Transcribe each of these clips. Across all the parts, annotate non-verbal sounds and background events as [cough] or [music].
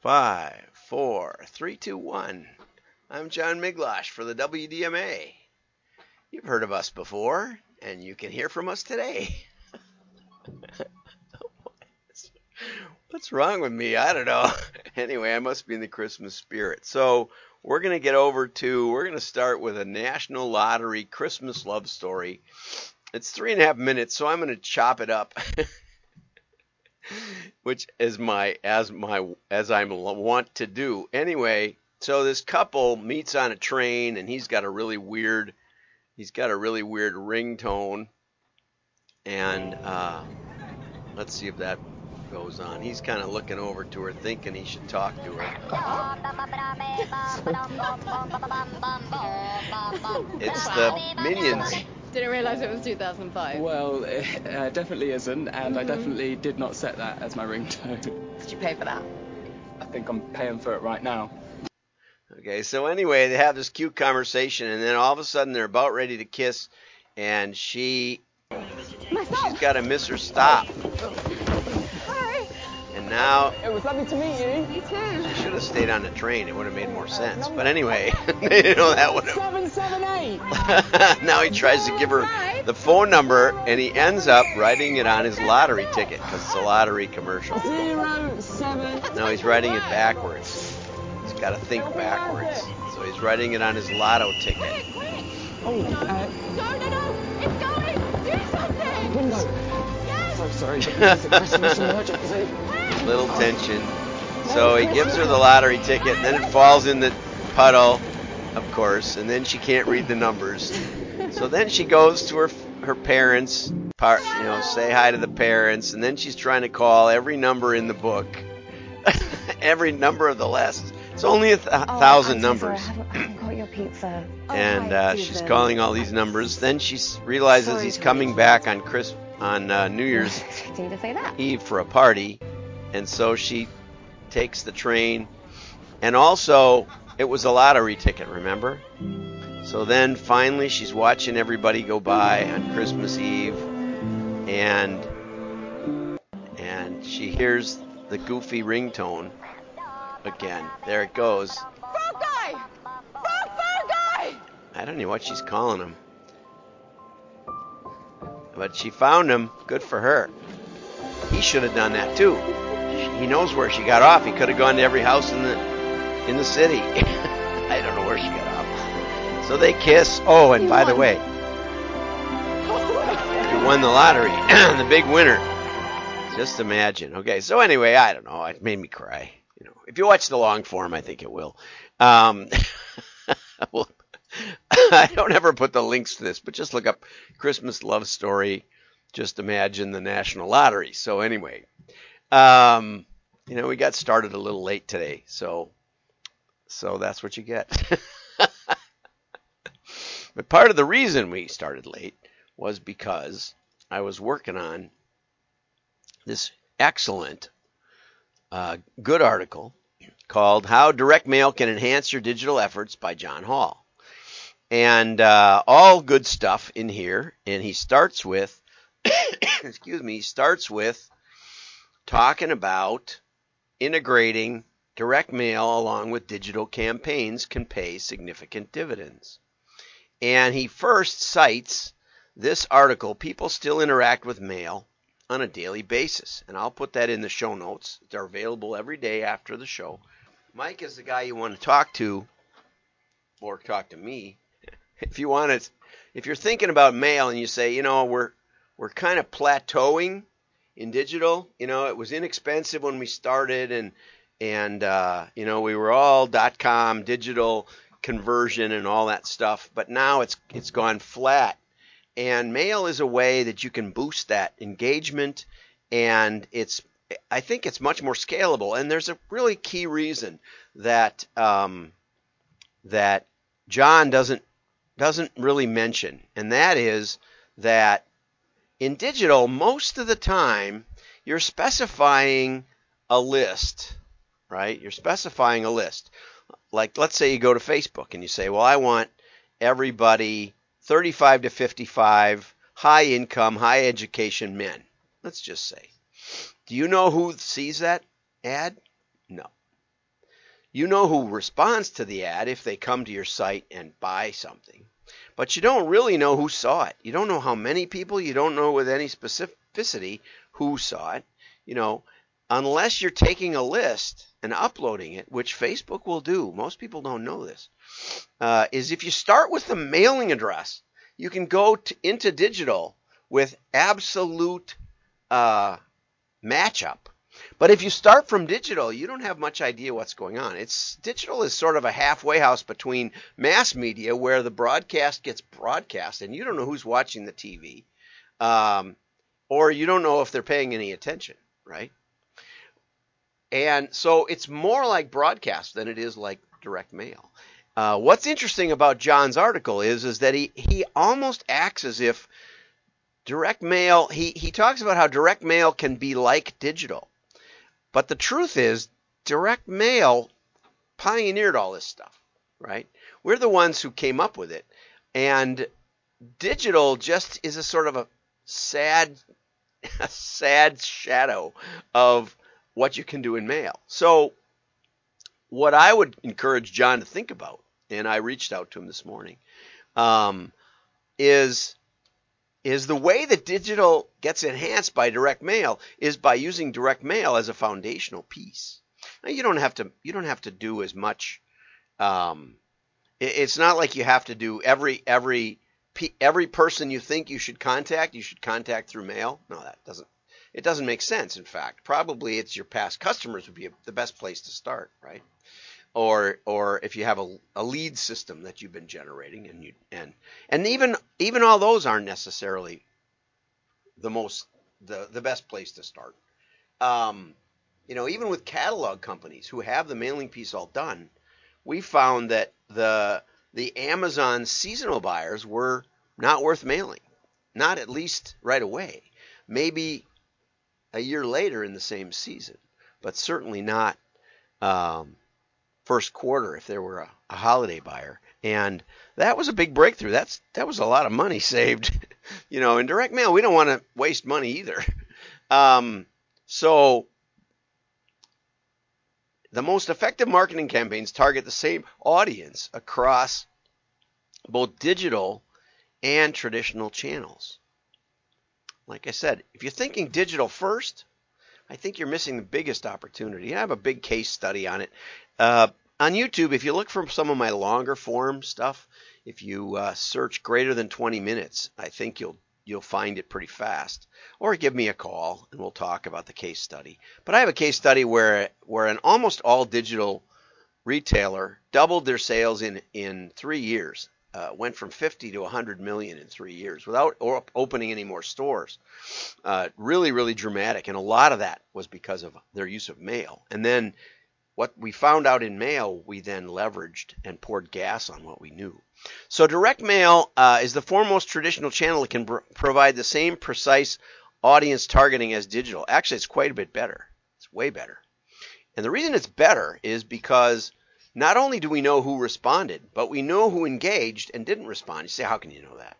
Five, four, three, two, one. I'm John Miglautsch for the WDMA. You've heard of us before, and you can hear from us today. [laughs] What's wrong with me? I don't know. [laughs] Anyway, I must be in the Christmas spirit. So, we're going to get over to, we're going to start with a National Lottery Christmas love story. It's three and a half minutes, so I'm going to chop it up. [laughs] Which is my, as my, as I'm want to do. Anyway, so this couple meets on a train and he's got a really weird, he's got a really weird ringtone. And, uh, let's see if that goes on. He's kind of looking over to her, thinking he should talk to her. [laughs] it's the Minions. Didn't realize it was 2005. Well, it uh, definitely isn't, and I Mhm. definitely did not set that as my ringtone. [laughs] Did you pay for that? I think I'm paying for it right now. Okay, so anyway, they have this cute conversation, and then all of a sudden they're about ready to kiss, and she she's got to miss her stop, Hi. and now It was lovely to meet you. You too. she should have stayed on the train. It would have made more sense. But anyway, [laughs] you know that would have. Seven seven eight. [laughs] now he tries to give her the phone number, and he ends up writing it on his lottery ticket because it's a lottery commercial. Zero seven. No, he's writing it backwards. He's got to think backwards. So he's writing it on his lotto ticket. Oh, uh, No, no, no. It's going. Do something. window. Yes. So sorry, but [laughs] this is a Christmas emergency. Little tension. So he gives her the lottery ticket, and then it falls in the puddle, of course, and then she can't read the numbers. So then she goes to her her parents, part, you know, say hi to the parents, and then she's trying to call every number in the book, [laughs] every number of the last. It's only a th- thousand numbers. I haven't, I haven't got your pizza. [clears throat] Oh, and uh, she's calling all these numbers. Then she realizes Sorry he's coming back on Chris on uh, New Year's [laughs] was expecting you to say that. Eve for a party, and so she takes the train. And also, it was a lottery ticket, remember? So then finally, she's watching everybody go by on Christmas Eve, and and she hears the goofy ringtone again. There it goes. Frog guy. Frog, frog guy. I don't know what she's calling him. But she found him. Good for her. He should have done that too. He knows where she got off. He could have gone to every house in the in the city. [laughs] I don't know where she got off. So they kiss. Oh, and You by the way, he won the lottery. [clears throat] the big winner. Just imagine. Okay, so anyway, I don't know. It made me cry. You know, if you watch the long form, I think it will. Um, [laughs] well, [laughs] I don't ever put the links to this, but just look up Christmas love story. Just imagine the national lottery. So anyway, um, you know, we got started a little late today, so so that's what you get. [laughs] but part of the reason we started late was because I was working on this excellent, uh, good article called "How Direct Mail Can Enhance Your Digital Efforts" by John Hall and uh, all good stuff in here. And he starts with, [coughs] excuse me, he starts with talking about integrating direct mail along with digital campaigns can pay significant dividends. And he first cites this article people still interact with mail on a daily basis. And I'll put that in the show notes. They're available every day after the show. Mike is the guy you want to talk to, or talk to me, [laughs] if you want to, if you're thinking about mail and you say, you know, we're we're kind of plateauing in digital. You know, it was inexpensive when we started, and and uh, you know we were all dot com digital conversion and all that stuff, but now it's it's gone flat. And mail is a way that you can boost that engagement, and it's I think it's much more scalable. And there's a really key reason that um, that John doesn't doesn't really mention, and that is that in digital, most of the time, you're specifying a list, right? You're specifying a list. Like, let's say you go to Facebook and you say, well, I want everybody 35 to 55, high income, high education men. Let's just say. Do you know who sees that ad? No. You know who responds to the ad if they come to your site and buy something. But you don't really know who saw it. You don't know how many people, you don't know with any specificity who saw it. You know, unless you're taking a list and uploading it, which Facebook will do. Most people don't know this. Uh, is if you start with the mailing address, you can go to, into digital with absolute uh, matchup. But if you start from digital, you don't have much idea what's going on. It's digital is sort of a halfway house between mass media, where the broadcast gets broadcast, and you don't know who's watching the TV, um, or you don't know if they're paying any attention, right? And so it's more like broadcast than it is like direct mail. Uh, what's interesting about John's article is is that he he almost acts as if direct mail. He he talks about how direct mail can be like digital, but the truth is direct mail pioneered all this stuff, right? We're the ones who came up with it, and digital just is a sort of a sad, [laughs] a sad shadow of what you can do in mail. So, what I would encourage John to think about, and I reached out to him this morning, um, is is the way that digital gets enhanced by direct mail is by using direct mail as a foundational piece. Now, you don't have to you don't have to do as much. Um, it, it's not like you have to do every every every person you think you should contact you should contact through mail. No, that doesn't it doesn't make sense. In fact, probably it's your past customers would be the best place to start, right? Or or if you have a, a lead system that you've been generating and you and and even even all those aren't necessarily the most the the best place to start. Um, you know, even with catalog companies who have the mailing piece all done, we found that the the Amazon seasonal buyers were not worth mailing, not at least right away. Maybe a year later in the same season, but certainly not um, first quarter if there were a, a, holiday buyer. And that was a big breakthrough. That's that was a lot of money [laughs] saved. you know, in direct mail, we don't want to waste money either. [laughs] Um, so the most effective marketing campaigns target the same audience across both digital and traditional channels. Like I said, if you're thinking digital first, I think you're missing the biggest opportunity. I have a big case study on it. Uh, on YouTube, if you look for some of my longer form stuff, if you uh, search greater than 20 minutes, I think you'll you'll find it pretty fast. Or give me a call and we'll talk about the case study. But I have a case study where where an almost all digital retailer doubled their sales in in three years uh, went from 50 to 100 million in three years without opening any more stores. Uh, really, really dramatic, and a lot of that was because of their use of mail. And then what we found out in mail, we then leveraged and poured gas on what we knew. So direct mail uh, is the foremost traditional channel that can pr- provide the same precise audience targeting as digital. Actually, it's quite a bit better. It's way better. And the reason it's better is because not only do we know who responded, but we know who engaged and didn't respond. You say, how can you know that?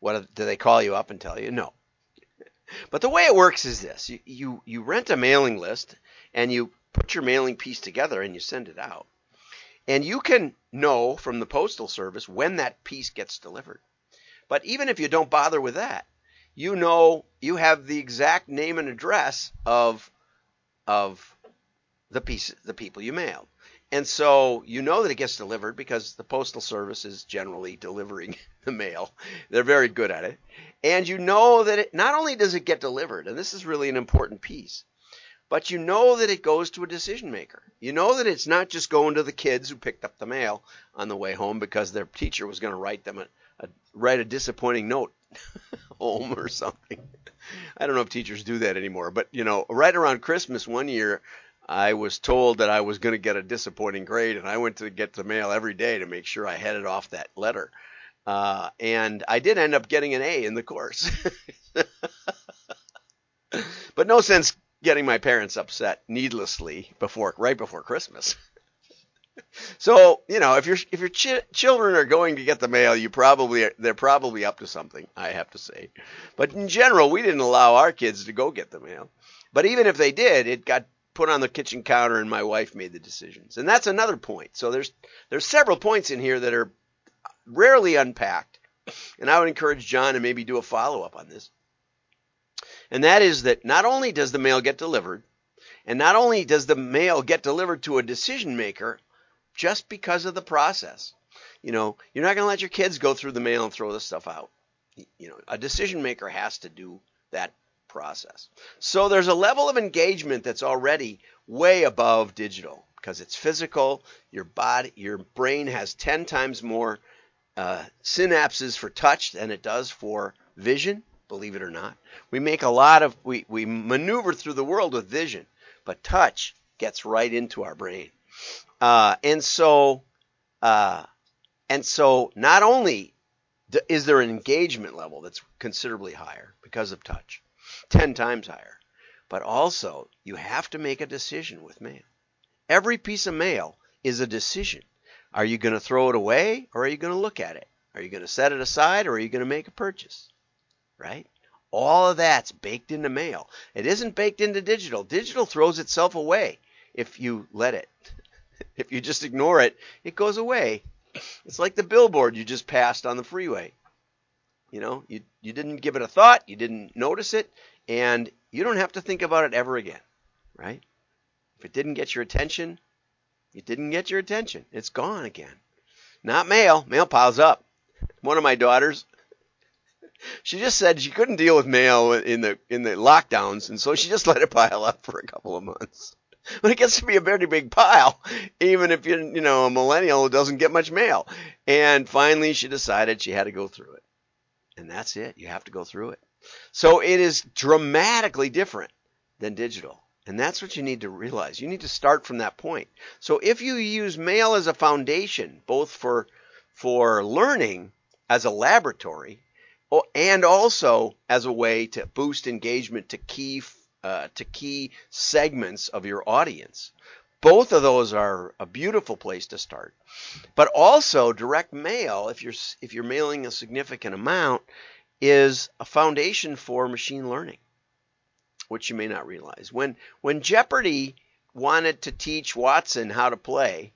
What do they call you up and tell you? No. [laughs] But the way it works is this: you, you you rent a mailing list and you put your mailing piece together and you send it out, and you can know from the postal service when that piece gets delivered. But even if you don't bother with that, you know you have the exact name and address of of the piece the people you mailed. And so you know that it gets delivered because the postal service is generally delivering [laughs] the mail. They're very good at it. And you know that it not only does it get delivered, and this is really an important piece, but you know that it goes to a decision maker. You know that it's not just going to the kids who picked up the mail on the way home because their teacher was going to write them a, a write a disappointing note [laughs] home or something. I don't know if teachers do that anymore, but you know, right around Christmas one year, I was told that I was going to get a disappointing grade, and I went to get the mail every day to make sure I headed off that letter. Uh, and I did end up getting an A in the course. [laughs] but no sense getting my parents upset needlessly before right before Christmas. [laughs] so you know, if your if your ch- children are going to get the mail, you probably they're probably up to something. I have to say, but in general, we didn't allow our kids to go get the mail. But even if they did, it got put on the kitchen counter and my wife made the decisions. And that's another point. So there's there's several points in here that are rarely unpacked. And I would encourage John to maybe do a follow up on this. And that is that not only does the mail get delivered, and not only does the mail get delivered to a decision maker just because of the process. You know, you're not going to let your kids go through the mail and throw this stuff out. You know, a decision maker has to do that process. So there's a level of engagement that's already way above digital because it's physical. Your body, your brain has 10 times more uh, synapses for touch than it does for vision. Believe it or not, we make a lot of we we maneuver through the world with vision, but touch gets right into our brain. Uh, and so, uh, and so, not only is there an engagement level that's considerably higher because of touch, 10 times higher, but also you have to make a decision with mail. Every piece of mail is a decision. Are you going to throw it away or are you going to look at it? Are you going to set it aside or are you going to make a purchase? Right? All of that's baked into mail. It isn't baked into digital. Digital throws itself away if you let it. [laughs] If you just ignore it, it goes away. It's like the billboard you just passed on the freeway. You know, you, you didn't give it a thought, you didn't notice it, and you don't have to think about it ever again, right? If it didn't get your attention, it didn't get your attention. It's gone again. Not mail. Mail piles up. One of my daughters, she just said she couldn't deal with mail in the in the lockdowns, and so she just [laughs] let it pile up for a couple of months. But it gets to be a very big pile, even if you're you know a millennial who doesn't get much mail. And finally, she decided she had to go through it, and that's it. You have to go through it. So it is dramatically different than digital. And that's what you need to realize. You need to start from that point. So if you use mail as a foundation, both for for learning as a laboratory and also as a way to boost engagement to key uh, to key segments of your audience. Both of those are a beautiful place to start. But also direct mail, if you're if you're mailing a significant amount, is a foundation for machine learning, which you may not realize. When when Jeopardy wanted to teach Watson how to play,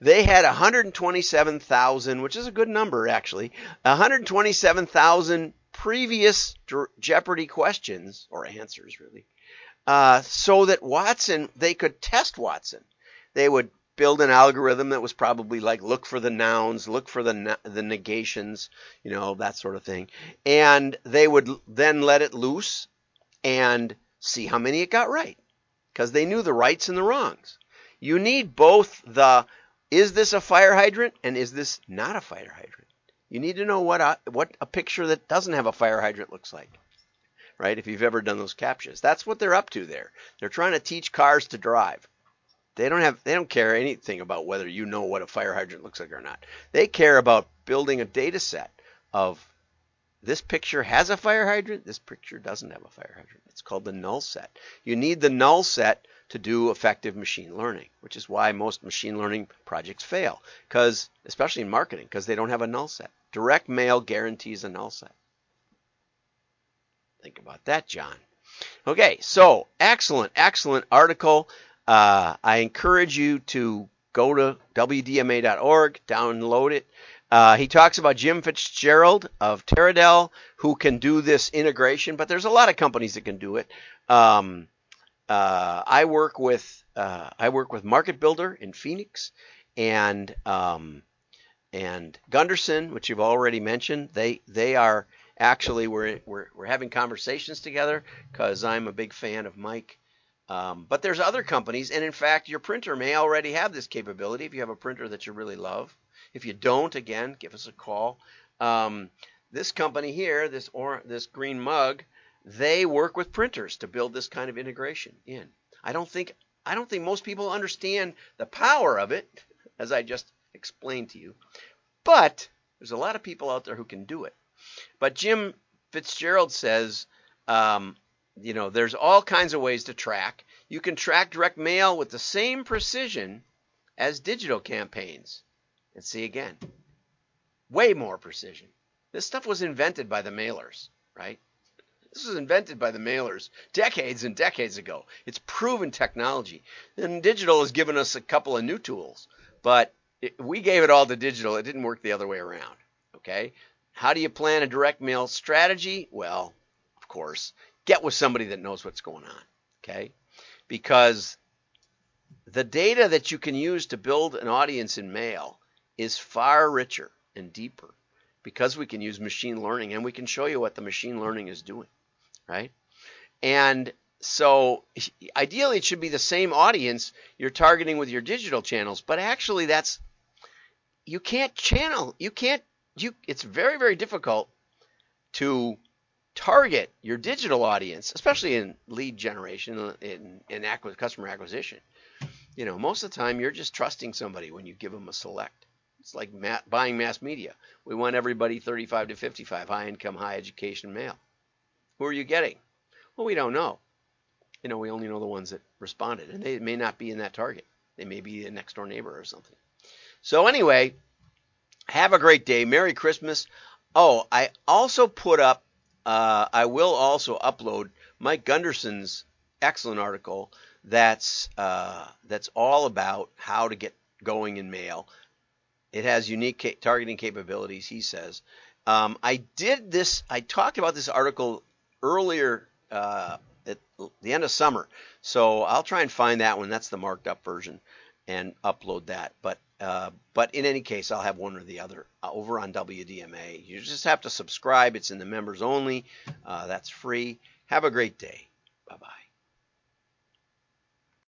they had 127,000, which is a good number actually, 127,000 previous Jeopardy questions or answers really, uh, so that Watson they could test Watson. They would build an algorithm that was probably like look for the nouns, look for the the negations, you know, that sort of thing. And they would then let it loose and see how many it got right because they knew the rights and the wrongs. You need both the is this a fire hydrant and is this not a fire hydrant? You need to know what a, what a picture that doesn't have a fire hydrant looks like. Right? If you've ever done those captchas. That's what they're up to there. They're trying to teach cars to drive. They don't have they don't care anything about whether you know what a fire hydrant looks like or not. They care about building a data set of this picture has a fire hydrant, this picture doesn't have a fire hydrant. It's called the null set. You need the null set to do effective machine learning, which is why most machine learning projects fail, because especially in marketing, because they don't have a null set. Direct mail guarantees a null set. Think about that, John. Okay, so excellent, excellent article. Uh, I encourage you to go to WDMA.org, download it. Uh, he talks about Jim Fitzgerald of Teradel, who can do this integration, but there's a lot of companies that can do it. Um, uh, I work with uh, I work with Market Builder in Phoenix, and um, and Gunderson, which you've already mentioned. They they are actually we're we're, we're having conversations together because I'm a big fan of Mike um, but there's other companies, and in fact, your printer may already have this capability if you have a printer that you really love. If you don't, again, give us a call. Um, this company here, this or this green mug, they work with printers to build this kind of integration in. I don't think I don't think most people understand the power of it, [laughs] as I just explained to you. But there's a lot of people out there who can do it. But Jim Fitzgerald says um, you know, there's all kinds of ways to track. You can track direct mail with the same precision as digital campaigns. And see again, way more precision. This stuff was invented by the mailers, right? This was invented by the mailers decades and decades ago. It's proven technology. And digital has given us a couple of new tools, but it, we gave it all to digital. It didn't work the other way around. Okay? How do you plan a direct mail strategy? Well, of course, get with somebody that knows what's going on. Okay? Because the data that you can use to build an audience in mail is far richer and deeper because we can use machine learning and we can show you what the machine learning is doing, right? And so ideally it should be the same audience you're targeting with your digital channels, but actually that's you can't channel, you can't you it's very very difficult to target your digital audience, especially in lead generation in in customer acquisition. You know, most of the time you're just trusting somebody when you give them a select. It's like ma- buying mass media. We want everybody 35 to 55, high income, high education male. Who are you getting? Well, we don't know. You know, we only know the ones that responded, and they may not be in that target. They may be a next door neighbor or something. So, anyway, have a great day. Merry Christmas. Oh, I also put up, uh, I will also upload Mike Gunderson's excellent article that's uh, that's all about how to get going in mail. It has unique ca- targeting capabilities, he says. Um, I did this, I talked about this article earlier uh, at the end of summer. So I'll try and find that one. That's the marked up version and upload that. But uh, but in any case, I'll have one or the other uh, over on WDMA. You just have to subscribe. It's in the members only. Uh, that's free. Have a great day.